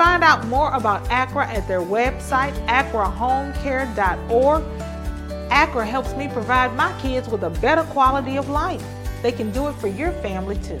Find out more about ACRA at their website, acrahomecare.org. ACRA helps me provide my kids with a better quality of life. They can do it for your family too.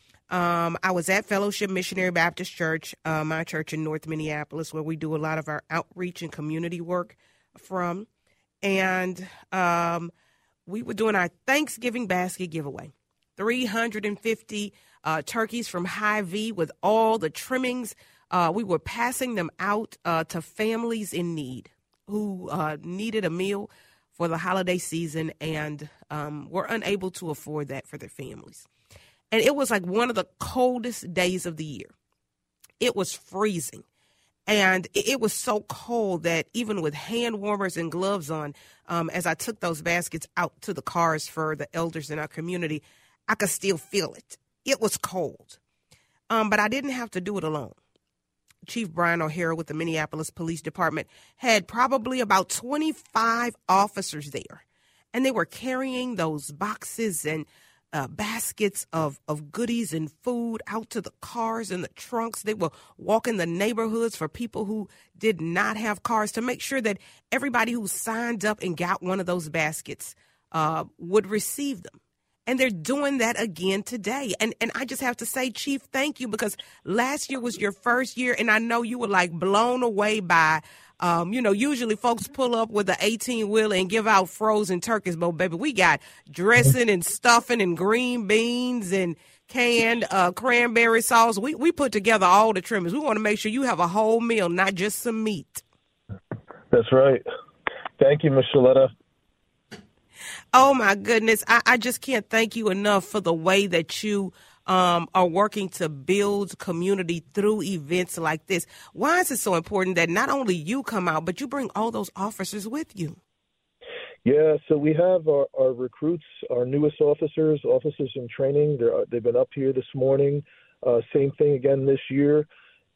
um, I was at Fellowship Missionary Baptist Church, uh, my church in North Minneapolis, where we do a lot of our outreach and community work from. And um, we were doing our Thanksgiving basket giveaway 350 uh, turkeys from Hy-Vee with all the trimmings. Uh, we were passing them out uh, to families in need who uh, needed a meal for the holiday season and um, were unable to afford that for their families and it was like one of the coldest days of the year. It was freezing. And it was so cold that even with hand warmers and gloves on, um, as I took those baskets out to the cars for the elders in our community, I could still feel it. It was cold. Um, but I didn't have to do it alone. Chief Brian O'Hara with the Minneapolis Police Department had probably about 25 officers there. And they were carrying those boxes and uh, baskets of, of goodies and food out to the cars and the trunks. They were walking the neighborhoods for people who did not have cars to make sure that everybody who signed up and got one of those baskets uh, would receive them. And they're doing that again today. And and I just have to say, Chief, thank you because last year was your first year, and I know you were like blown away by um, you know, usually folks pull up with an 18 wheeler and give out frozen turkeys, but baby, we got dressing and stuffing and green beans and canned uh, cranberry sauce. We we put together all the trimmings. We want to make sure you have a whole meal, not just some meat. That's right. Thank you, Miss Sheletta. Oh my goodness, I, I just can't thank you enough for the way that you um, are working to build community through events like this. Why is it so important that not only you come out, but you bring all those officers with you? Yeah, so we have our, our recruits, our newest officers, officers in training. They're, they've been up here this morning. Uh, same thing again this year,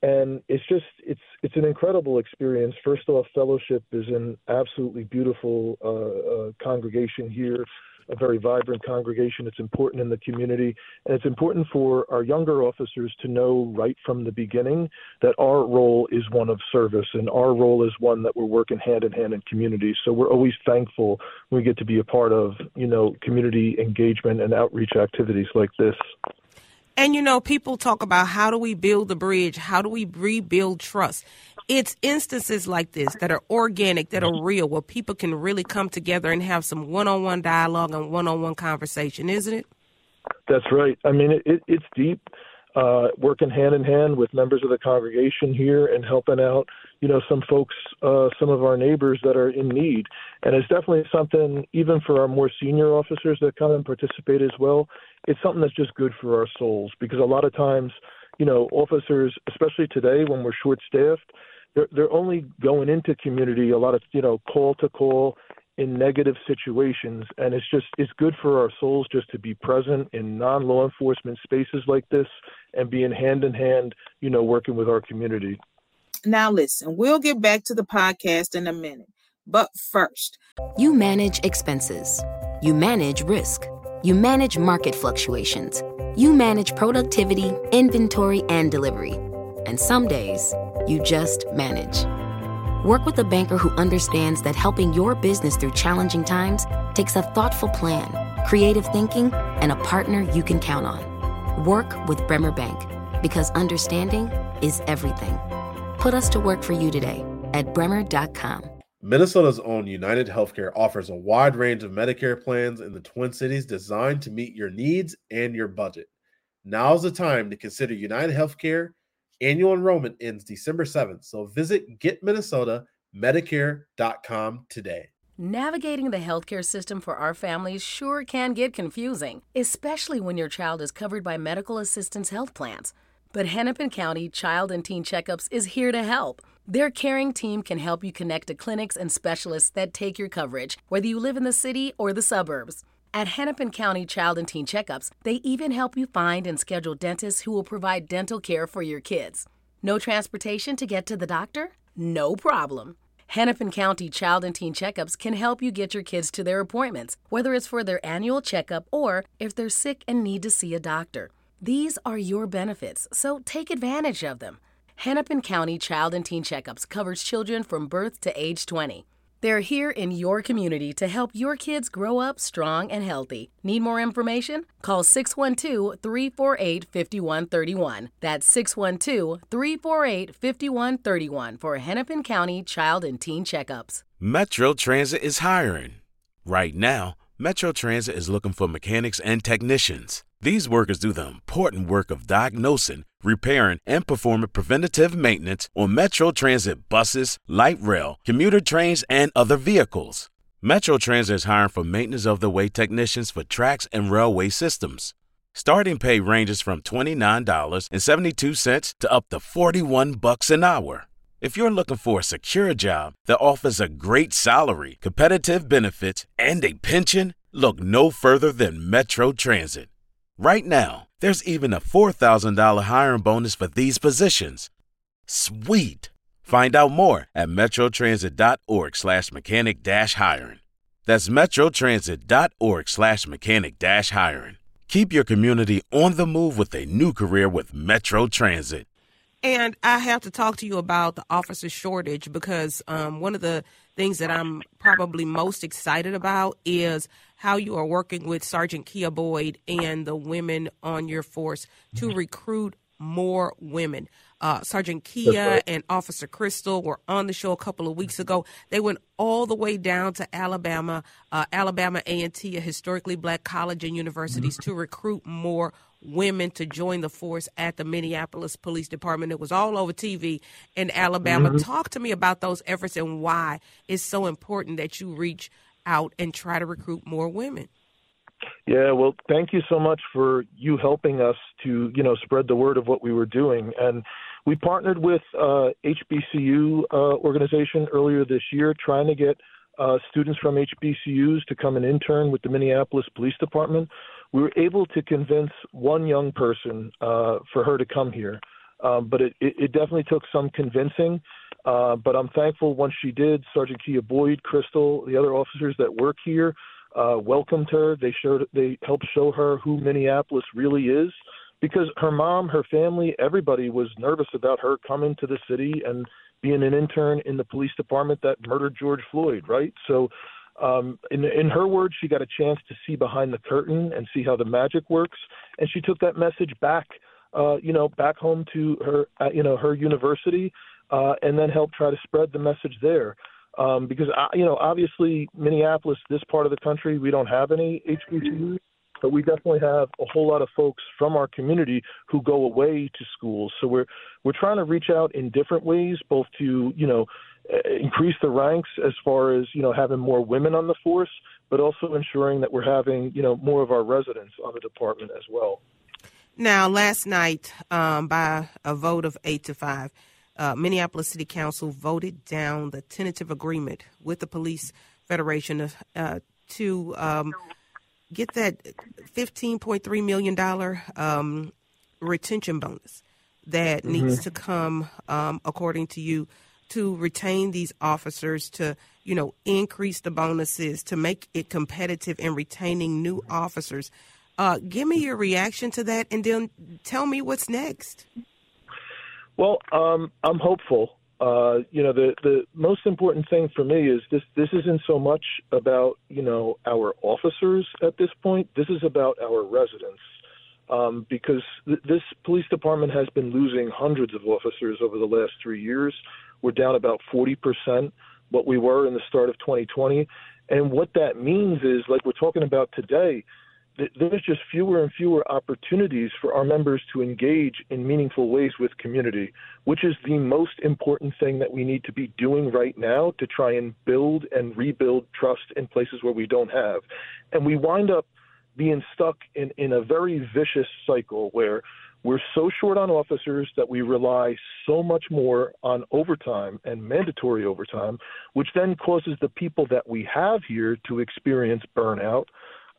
and it's just it's it's an incredible experience. First off, fellowship is an absolutely beautiful uh, uh, congregation here a very vibrant congregation. It's important in the community, and it's important for our younger officers to know right from the beginning that our role is one of service, and our role is one that we're working hand in hand in community. So we're always thankful when we get to be a part of, you know, community engagement and outreach activities like this. And you know, people talk about how do we build the bridge? How do we rebuild trust? It's instances like this that are organic, that are real, where people can really come together and have some one on one dialogue and one on one conversation, isn't it? That's right. I mean, it, it, it's deep, uh, working hand in hand with members of the congregation here and helping out, you know, some folks, uh, some of our neighbors that are in need. And it's definitely something, even for our more senior officers that come and participate as well, it's something that's just good for our souls because a lot of times, you know, officers, especially today when we're short staffed, they're, they're only going into community a lot of, you know, call to call in negative situations. And it's just, it's good for our souls just to be present in non law enforcement spaces like this and being hand in hand, you know, working with our community. Now, listen, we'll get back to the podcast in a minute. But first, you manage expenses, you manage risk, you manage market fluctuations, you manage productivity, inventory, and delivery. And some days, you just manage. Work with a banker who understands that helping your business through challenging times takes a thoughtful plan, creative thinking, and a partner you can count on. Work with Bremer Bank because understanding is everything. Put us to work for you today at bremer.com. Minnesota's own United Healthcare offers a wide range of Medicare plans in the Twin Cities designed to meet your needs and your budget. Now's the time to consider United Healthcare. Annual enrollment ends December 7th, so visit getminnesotamedicare.com today. Navigating the healthcare system for our families sure can get confusing, especially when your child is covered by medical assistance health plans. But Hennepin County Child and Teen Checkups is here to help. Their caring team can help you connect to clinics and specialists that take your coverage, whether you live in the city or the suburbs. At Hennepin County Child and Teen Checkups, they even help you find and schedule dentists who will provide dental care for your kids. No transportation to get to the doctor? No problem. Hennepin County Child and Teen Checkups can help you get your kids to their appointments, whether it's for their annual checkup or if they're sick and need to see a doctor. These are your benefits, so take advantage of them. Hennepin County Child and Teen Checkups covers children from birth to age 20. They're here in your community to help your kids grow up strong and healthy. Need more information? Call 612 348 5131. That's 612 348 5131 for Hennepin County Child and Teen Checkups. Metro Transit is hiring. Right now, Metro Transit is looking for mechanics and technicians. These workers do the important work of diagnosing, repairing, and performing preventative maintenance on Metro Transit buses, light rail, commuter trains, and other vehicles. Metro Transit is hiring for maintenance of the way technicians for tracks and railway systems. Starting pay ranges from $29.72 to up to 41 bucks an hour. If you're looking for a secure job that offers a great salary, competitive benefits, and a pension, look no further than Metro Transit. Right now, there's even a $4,000 hiring bonus for these positions. Sweet! Find out more at metrotransit.org slash mechanic dash hiring. That's metrotransit.org slash mechanic dash hiring. Keep your community on the move with a new career with Metro Transit. And I have to talk to you about the officer shortage because um, one of the things that I'm probably most excited about is how you are working with Sergeant Kia Boyd and the women on your force to recruit more women. Uh, Sergeant Kia right. and Officer Crystal were on the show a couple of weeks ago. They went all the way down to Alabama, uh, Alabama A&T, a historically black college and universities, mm-hmm. to recruit more women to join the force at the Minneapolis Police Department. It was all over TV in Alabama. Mm-hmm. Talk to me about those efforts and why it's so important that you reach out and try to recruit more women. Yeah, well, thank you so much for you helping us to, you know, spread the word of what we were doing. And we partnered with uh, HBCU uh, organization earlier this year, trying to get uh, students from HBCUs to come and intern with the Minneapolis Police Department. We were able to convince one young person uh, for her to come here, um, but it, it, it definitely took some convincing. Uh, but I'm thankful once she did. Sergeant Kia Boyd, Crystal, the other officers that work here uh, welcomed her. They showed, they helped show her who Minneapolis really is, because her mom, her family, everybody was nervous about her coming to the city and being an intern in the police department that murdered George Floyd, right? So, um, in in her words, she got a chance to see behind the curtain and see how the magic works, and she took that message back, uh, you know, back home to her, uh, you know, her university uh, and then help try to spread the message there. Um, because uh, you know, obviously, Minneapolis, this part of the country, we don't have any HBCUs, but we definitely have a whole lot of folks from our community who go away to schools. So we're we're trying to reach out in different ways, both to you know increase the ranks as far as you know having more women on the force, but also ensuring that we're having you know more of our residents on the department as well. Now, last night, um, by a vote of eight to five, uh, Minneapolis City Council voted down the tentative agreement with the Police Federation of, uh, to um, get that $15.3 million um, retention bonus that mm-hmm. needs to come, um, according to you, to retain these officers, to you know increase the bonuses, to make it competitive in retaining new officers. Uh, give me your reaction to that, and then tell me what's next. Well, um, I'm hopeful. Uh, you know, the the most important thing for me is this. This isn't so much about you know our officers at this point. This is about our residents, um, because th- this police department has been losing hundreds of officers over the last three years. We're down about forty percent what we were in the start of 2020, and what that means is, like we're talking about today there's just fewer and fewer opportunities for our members to engage in meaningful ways with community, which is the most important thing that we need to be doing right now to try and build and rebuild trust in places where we don't have. And we wind up being stuck in, in a very vicious cycle where we're so short on officers that we rely so much more on overtime and mandatory overtime, which then causes the people that we have here to experience burnout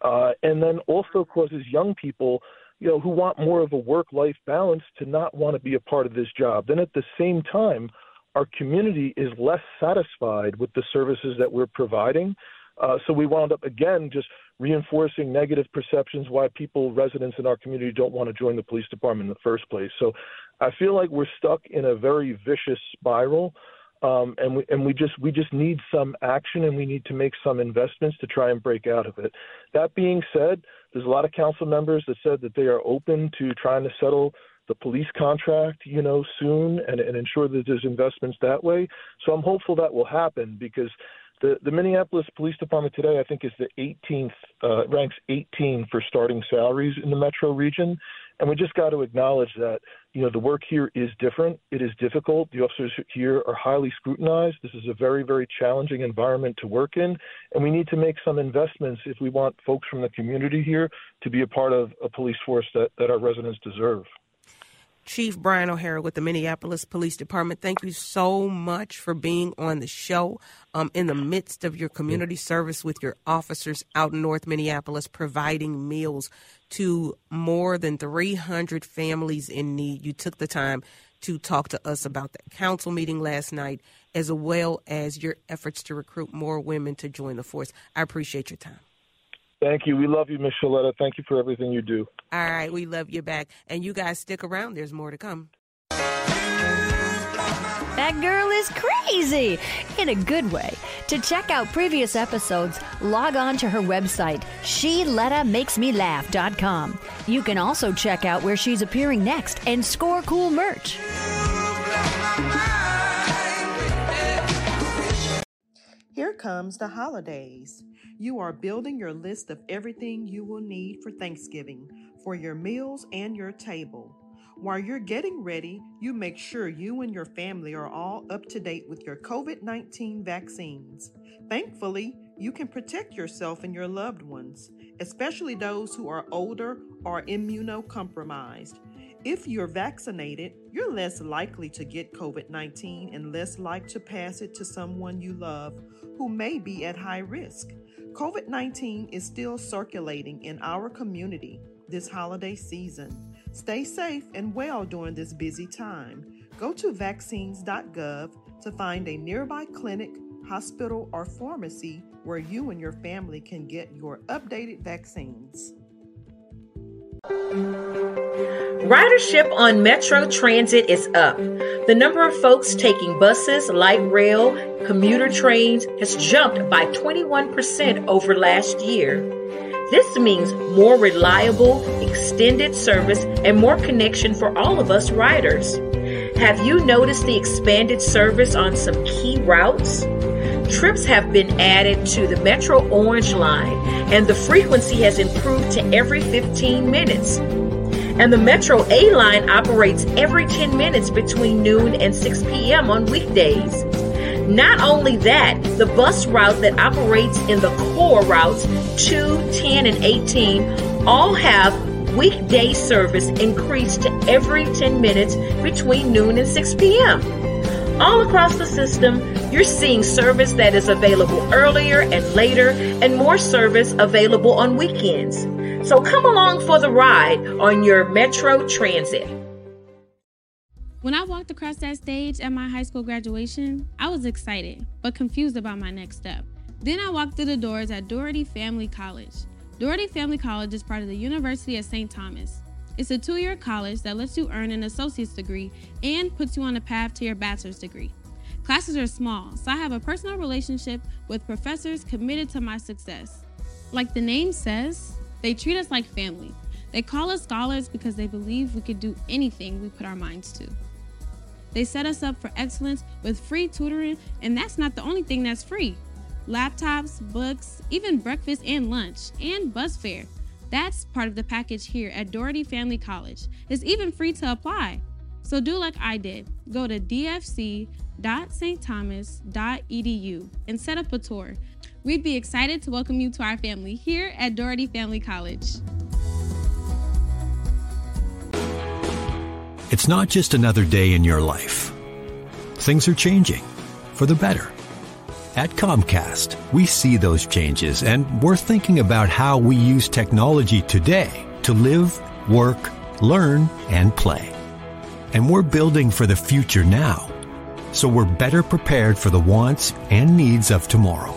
uh, and then also causes young people, you know, who want more of a work-life balance to not want to be a part of this job. Then at the same time, our community is less satisfied with the services that we're providing. Uh, so we wound up again just reinforcing negative perceptions why people, residents in our community, don't want to join the police department in the first place. So I feel like we're stuck in a very vicious spiral um, and we and we just we just need some action and we need to make some investments to try and break out of it. That being said, there's a lot of council members that said that they are open to trying to settle the police contract, you know, soon and, and ensure that there's investments that way. So I'm hopeful that will happen because the, the Minneapolis Police Department today, I think, is the 18th, uh, ranks 18 for starting salaries in the metro region. And we just got to acknowledge that, you know, the work here is different. It is difficult. The officers here are highly scrutinized. This is a very, very challenging environment to work in. And we need to make some investments if we want folks from the community here to be a part of a police force that, that our residents deserve. Chief Brian O'Hara with the Minneapolis Police Department. Thank you so much for being on the show um, in the midst of your community service with your officers out in North Minneapolis, providing meals to more than 300 families in need. You took the time to talk to us about that council meeting last night, as well as your efforts to recruit more women to join the force. I appreciate your time. Thank you. We love you, Miss Sheletta. Thank you for everything you do. All right. We love you back. And you guys stick around. There's more to come. That girl is crazy in a good way. To check out previous episodes, log on to her website, SheLettaMakesMeLaugh.com. You can also check out where she's appearing next and score cool merch. Here comes the holidays. You are building your list of everything you will need for Thanksgiving for your meals and your table. While you're getting ready, you make sure you and your family are all up to date with your COVID 19 vaccines. Thankfully, you can protect yourself and your loved ones, especially those who are older or immunocompromised. If you're vaccinated, you're less likely to get COVID 19 and less likely to pass it to someone you love who may be at high risk. COVID 19 is still circulating in our community this holiday season. Stay safe and well during this busy time. Go to vaccines.gov to find a nearby clinic, hospital, or pharmacy where you and your family can get your updated vaccines. Ridership on Metro Transit is up. The number of folks taking buses, light rail, commuter trains has jumped by 21% over last year. This means more reliable, extended service and more connection for all of us riders. Have you noticed the expanded service on some key routes? Trips have been added to the Metro Orange line, and the frequency has improved to every 15 minutes and the Metro A line operates every 10 minutes between noon and 6 p.m. on weekdays. Not only that, the bus route that operates in the core routes 2, 10, and 18 all have weekday service increased to every 10 minutes between noon and 6 p.m. All across the system, you're seeing service that is available earlier and later, and more service available on weekends. So come along for the ride on your Metro Transit. When I walked across that stage at my high school graduation, I was excited, but confused about my next step. Then I walked through the doors at Dougherty Family College. Dougherty Family College is part of the University of St. Thomas. It's a two year college that lets you earn an associate's degree and puts you on a path to your bachelor's degree. Classes are small, so I have a personal relationship with professors committed to my success. Like the name says, they treat us like family. They call us scholars because they believe we could do anything we put our minds to. They set us up for excellence with free tutoring, and that's not the only thing that's free. Laptops, books, even breakfast and lunch, and bus fare. That's part of the package here at Dougherty Family College. It's even free to apply. So do like I did. Go to dfc.stthomas.edu and set up a tour. We'd be excited to welcome you to our family here at Dougherty Family College. It's not just another day in your life. Things are changing for the better. At Comcast, we see those changes and we're thinking about how we use technology today to live, work, learn, and play. And we're building for the future now, so we're better prepared for the wants and needs of tomorrow.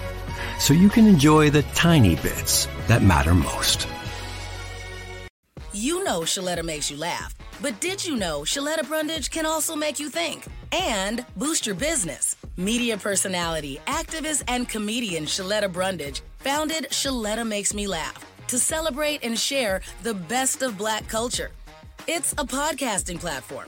so you can enjoy the tiny bits that matter most. You know Sheletta makes you laugh, but did you know Sheletta Brundage can also make you think and boost your business? Media personality, activist, and comedian Sheletta Brundage founded Sheletta Makes Me Laugh to celebrate and share the best of black culture. It's a podcasting platform.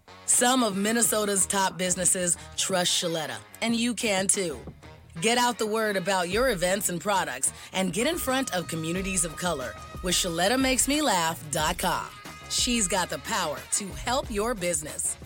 Some of Minnesota's top businesses trust Sheletta, and you can too. Get out the word about your events and products and get in front of communities of color with ShelettaMakesMeLaugh.com. She's got the power to help your business.